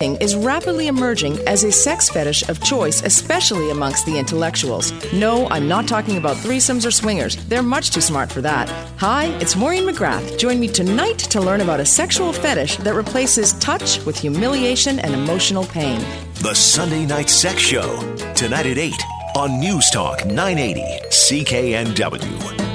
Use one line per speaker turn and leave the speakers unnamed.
is rapidly emerging as a sex fetish of choice, especially amongst the intellectuals. No, I'm not talking about threesomes or swingers. They're much too smart for that. Hi, it's Maureen McGrath. Join me tonight to learn about a sexual fetish that replaces touch with humiliation and emotional pain.
The Sunday Night Sex Show, tonight at 8 on News Talk 980 CKNW.